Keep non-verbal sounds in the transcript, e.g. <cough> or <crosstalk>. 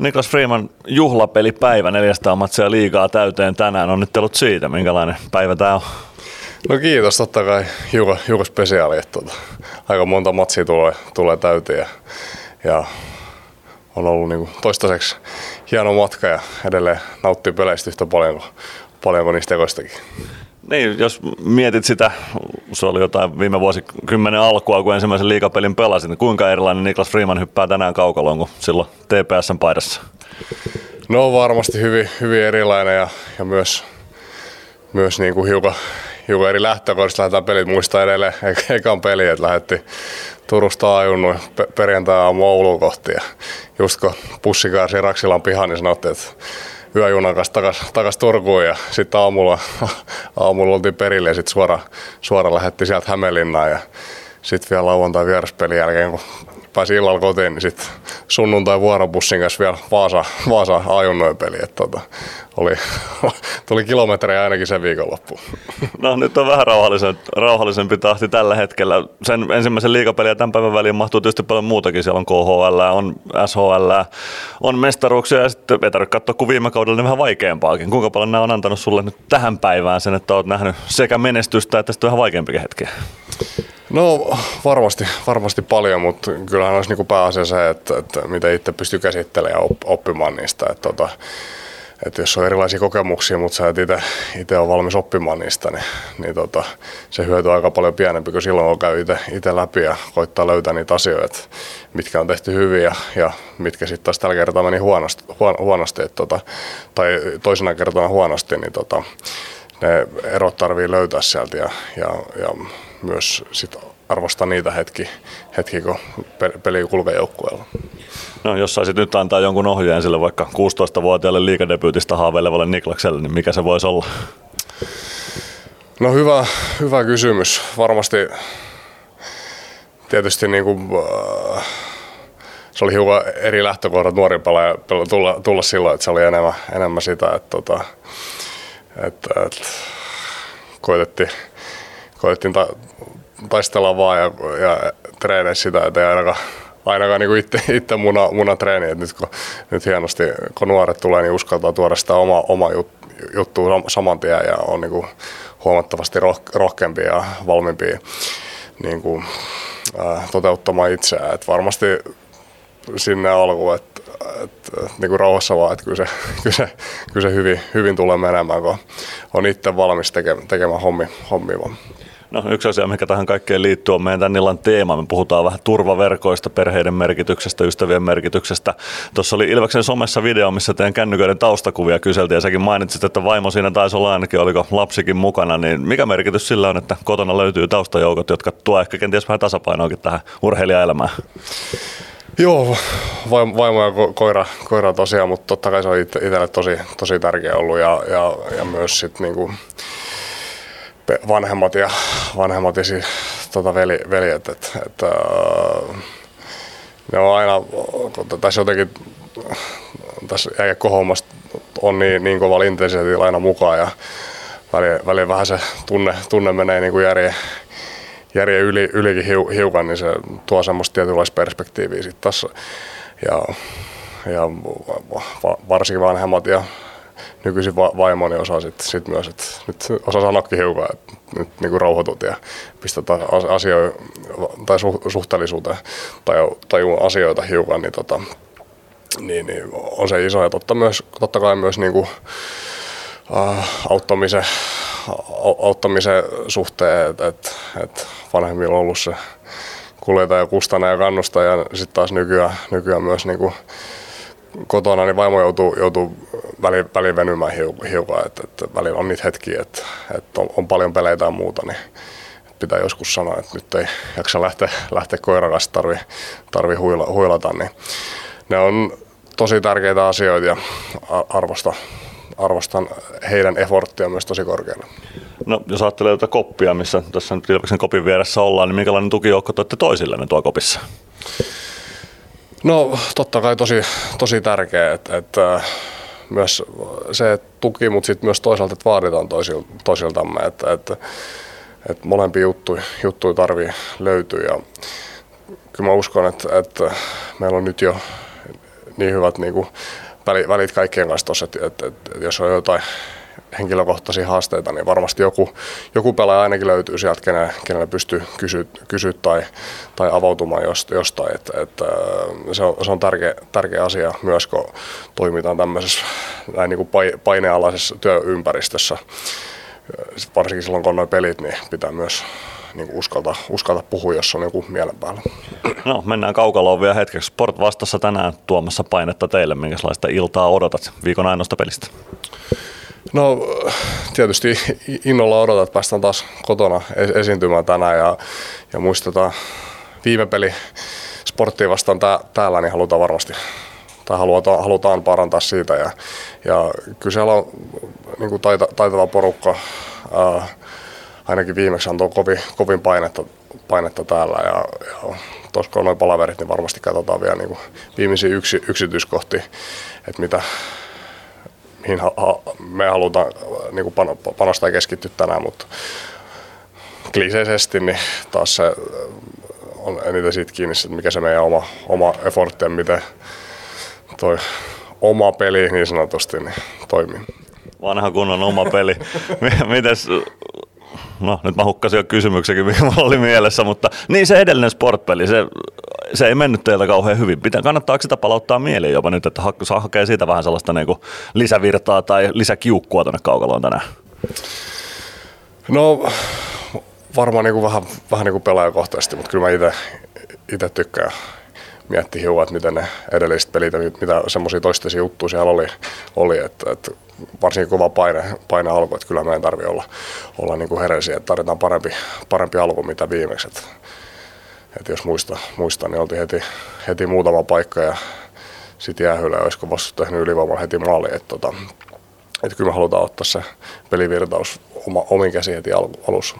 Niklas Freeman, juhlapelipäivä, 400 matsia liigaa täyteen tänään. Onnittelut siitä, minkälainen päivä tämä on? No kiitos, totta kai hiukan, hiukan spesiaali, että tuota, aika monta matsia tulee, tulee täyteen ja, ja on ollut niin kuin toistaiseksi hieno matka ja edelleen nauttii peleistä yhtä paljon kuin, paljon kuin niistä tekoistakin. Niin, jos mietit sitä, se oli jotain viime vuosikymmenen alkua, kun ensimmäisen liikapelin pelasin, niin kuinka erilainen Niklas Freeman hyppää tänään kaukaloon kuin silloin TPSn paidassa? No varmasti hyvin, hyvin erilainen ja, ja myös, myös niin kuin hiukan, hiukan eri lähtökohdista lähdetään pelit. Muistaa edelleen ekan peli, että lähdettiin Turusta ajunnut perjantai aamu Ouluun kohti. Ja just kun pussi kaarsi Raksilan pihaan, niin sanottiin, että yöjunan kanssa takas, takas Turkuun ja sitten aamulla, <laughs> aamulla oltiin perille ja sitten suora, suora lähdettiin sieltä Hämeenlinnaan ja sitten vielä lauantai vieraspelin jälkeen, kun pääsi illalla kotiin, niin sitten sunnuntai vuorobussin kanssa vielä Vaasa, Vaasa ajunnoin peli. Että tota, oli, <laughs> tuli kilometrejä ainakin sen viikonloppu. No nyt on vähän rauhallisempi, rauhallisempi tahti tällä hetkellä. Sen ensimmäisen liikapeliä tämän päivän väliin mahtuu tietysti paljon muutakin. Siellä on KHL, on SHL, on mestaruuksia ja sitten ei tarvitse katsoa kuin viime kaudella niin vähän vaikeampaakin. Kuinka paljon nämä on antanut sulle nyt tähän päivään sen, että olet nähnyt sekä menestystä että sitten vähän vaikeampikin hetkiä? No varmasti, varmasti paljon, mutta kyllähän olisi niin pääasia se, että, että mitä itse pystyy käsittelemään ja oppimaan niistä. Että, tota, että jos on erilaisia kokemuksia, mutta sä et itse ole valmis oppimaan niistä, niin, niin tota, se hyöty on aika paljon pienempi kuin silloin, kun käy itse läpi ja koittaa löytää niitä asioita, mitkä on tehty hyvin ja, ja mitkä sitten taas tällä kertaa meni huonosti, huon, huonosti että, tota, tai toisena kertana huonosti, niin tota, ne erot tarvii löytää sieltä ja, ja, ja myös sit arvostaa niitä hetki, hetki kun peli kulkee joukkueella. No jos saisit nyt antaa jonkun ohjeen sille vaikka 16-vuotiaalle liikadebyytistä haaveilevalle Niklakselle, niin mikä se voisi olla? No hyvä, hyvä kysymys. Varmasti tietysti niin kuin, äh, se oli hiukan eri lähtökohdat nuori pelaaja tulla, tulla silloin, että se oli enemmän, enemmän sitä, että, tota, että, että koitettiin, koitettiin ta, taistella vaan ja, ja treenaa sitä, että ainakaan, ainakaan niin itse, itse muna, muna treeni. Et nyt, kun, nyt hienosti, kun nuoret tulee, niin uskaltaa tuoda sitä oma, oma jut, juttua saman tien ja on niin kuin huomattavasti roh, rohkeampia ja valmiimpia niin kuin, äh, toteuttamaan itseään. Et varmasti sinne alkuun, että et, et, niin kuin rauhassa vaan, että kyllä <laughs> se, kyllä se, kyllä se hyvin, hyvin tulee menemään, kun on itse valmis tekemään, tekemään hommi, hommia. No yksi asia, mikä tähän kaikkeen liittyy, on meidän tämän illan teema. Me puhutaan vähän turvaverkoista, perheiden merkityksestä, ystävien merkityksestä. Tuossa oli Ilveksen somessa video, missä teidän kännyköiden taustakuvia kyseltiin ja säkin mainitsit, että vaimo siinä taisi olla ainakin, oliko lapsikin mukana. Niin mikä merkitys sillä on, että kotona löytyy taustajoukot, jotka tuo ehkä kenties vähän tasapainoakin tähän urheilijaelämään? Joo, vaimo ja koira, koira tosiaan, mutta totta kai se on itselle tosi, tosi tärkeä ollut ja, ja, ja myös sitten niinku, vanhemmat ja, vanhemmat ja siis, tota veli, veljet. Et, et, uh, ne on aina, tässä jotenkin, tässä jääkekohommassa on niin, niin kova intensiteetillä aina mukaan ja väliin, vähän se tunne, tunne menee niin kuin järjen, järjen yli, ylikin hiukan, niin se tuo semmoista tietynlaista perspektiiviä sitten tässä. Ja, ja varsinkin vanhemmat ja nykyisin va- vaimoni osaa sit, sit myös, että nyt osaa sanoakin hiukan, että nyt niin kuin rauhoitut ja pistät asioita tai suhteellisuuteen tai tajuu asioita hiukan, niin, tota, niin, niin on se iso ja totta, myös, totta kai myös niin kuin, äh, auttamisen, auttamisen suhteen, että et, et vanhemmilla on ollut se kuljeta ja kustana ja kannusta ja sitten taas nykyään, nykyään myös niin kuin, kotona, niin vaimo joutuu, joutuu väliin, väliin venymään hiukan, että, että välillä on niitä hetkiä, että, että on, on, paljon peleitä ja muuta, niin pitää joskus sanoa, että nyt ei jaksa lähteä, lähteä koiran kanssa tarvi, tarvi huila, huilata, niin ne on tosi tärkeitä asioita ja arvosta, arvostan heidän efforttia myös tosi korkealle. No, jos ajattelee tätä koppia, missä tässä nyt Ilveksen kopin vieressä ollaan, niin minkälainen tukijoukko toitte toisillenne tuo kopissa? No totta kai tosi, tosi tärkeä, että, että myös se tuki, mutta sitten myös toisaalta, että vaaditaan toisil, toisiltamme, että, että, että molempia juttuja, juttuja tarvii löytyä. Ja kyllä mä uskon, että, että meillä on nyt jo niin hyvät niin kuin välit kaikkien kanssa tuossa, että, että, että, jos on jotain henkilökohtaisia haasteita, niin varmasti joku, joku pelaaja ainakin löytyy sieltä, kenelle, kenelle pystyy kysyä, kysyä tai, tai avautumaan jostain. Että, että se on, se on tärkeä, tärkeä asia myös, kun toimitaan tämmöisessä näin niin kuin painealaisessa työympäristössä. Varsinkin silloin, kun on noin pelit, niin pitää myös niin kuin uskalta, uskalta puhua, jos on joku mielen päällä. No, mennään kaukaloon vielä hetkeksi. Sport vastassa tänään tuomassa painetta teille. Minkälaista iltaa odotat viikon ainoasta pelistä? No tietysti innolla odotat, että päästään taas kotona esiintymään tänään ja, ja muistetaan viime peli sporttia vastaan tää, täällä, niin halutaan varmasti tai halutaan, halutaan parantaa siitä ja, ja kyllä siellä on niin kuin taita, taitava porukka, ää, ainakin viimeksi antoi kovin, kovin painetta, painetta täällä ja, ja tuossa kun on noin palaverit, niin varmasti katsotaan vielä niin kuin viimeisiä yksi, yksityiskohtia, että mitä, mihin me halutaan niin kuin panostaa ja keskittyä tänään, mutta kliseisesti niin taas se on eniten siitä kiinni, että mikä se meidän oma, oma effortti ja miten toi oma peli niin sanotusti niin toimii. Vanha kunnon oma peli. <laughs> Mites no nyt mä hukkasin jo kysymyksenkin, mikä mulla oli mielessä, mutta niin se edellinen sportpeli, se, se ei mennyt teiltä kauhean hyvin. Pitää, kannattaako sitä palauttaa mieliin jopa nyt, että saa hakea siitä vähän sellaista niin lisävirtaa tai lisäkiukkua tuonne kaukaloon tänään? No varmaan niin kuin vähän, vähän niin kuin pelaajakohtaisesti, mutta kyllä mä itse tykkään miettiä hiukan, että miten ne edelliset pelit mitä semmoisia toistaisia juttuja siellä oli, oli että, että varsinkin kova paine, paine alku, että kyllä meidän tarvii olla, olla niin kuin hereisiä, että tarvitaan parempi, parempi alku mitä viimeksi. Että, että jos muista, muista, niin oltiin heti, heti muutama paikka ja sitten jäähyllä olisiko vasta tehnyt ylivoimalla heti maali. Että, tota, että kyllä me halutaan ottaa se pelivirtaus oma, omin käsiin heti alussa.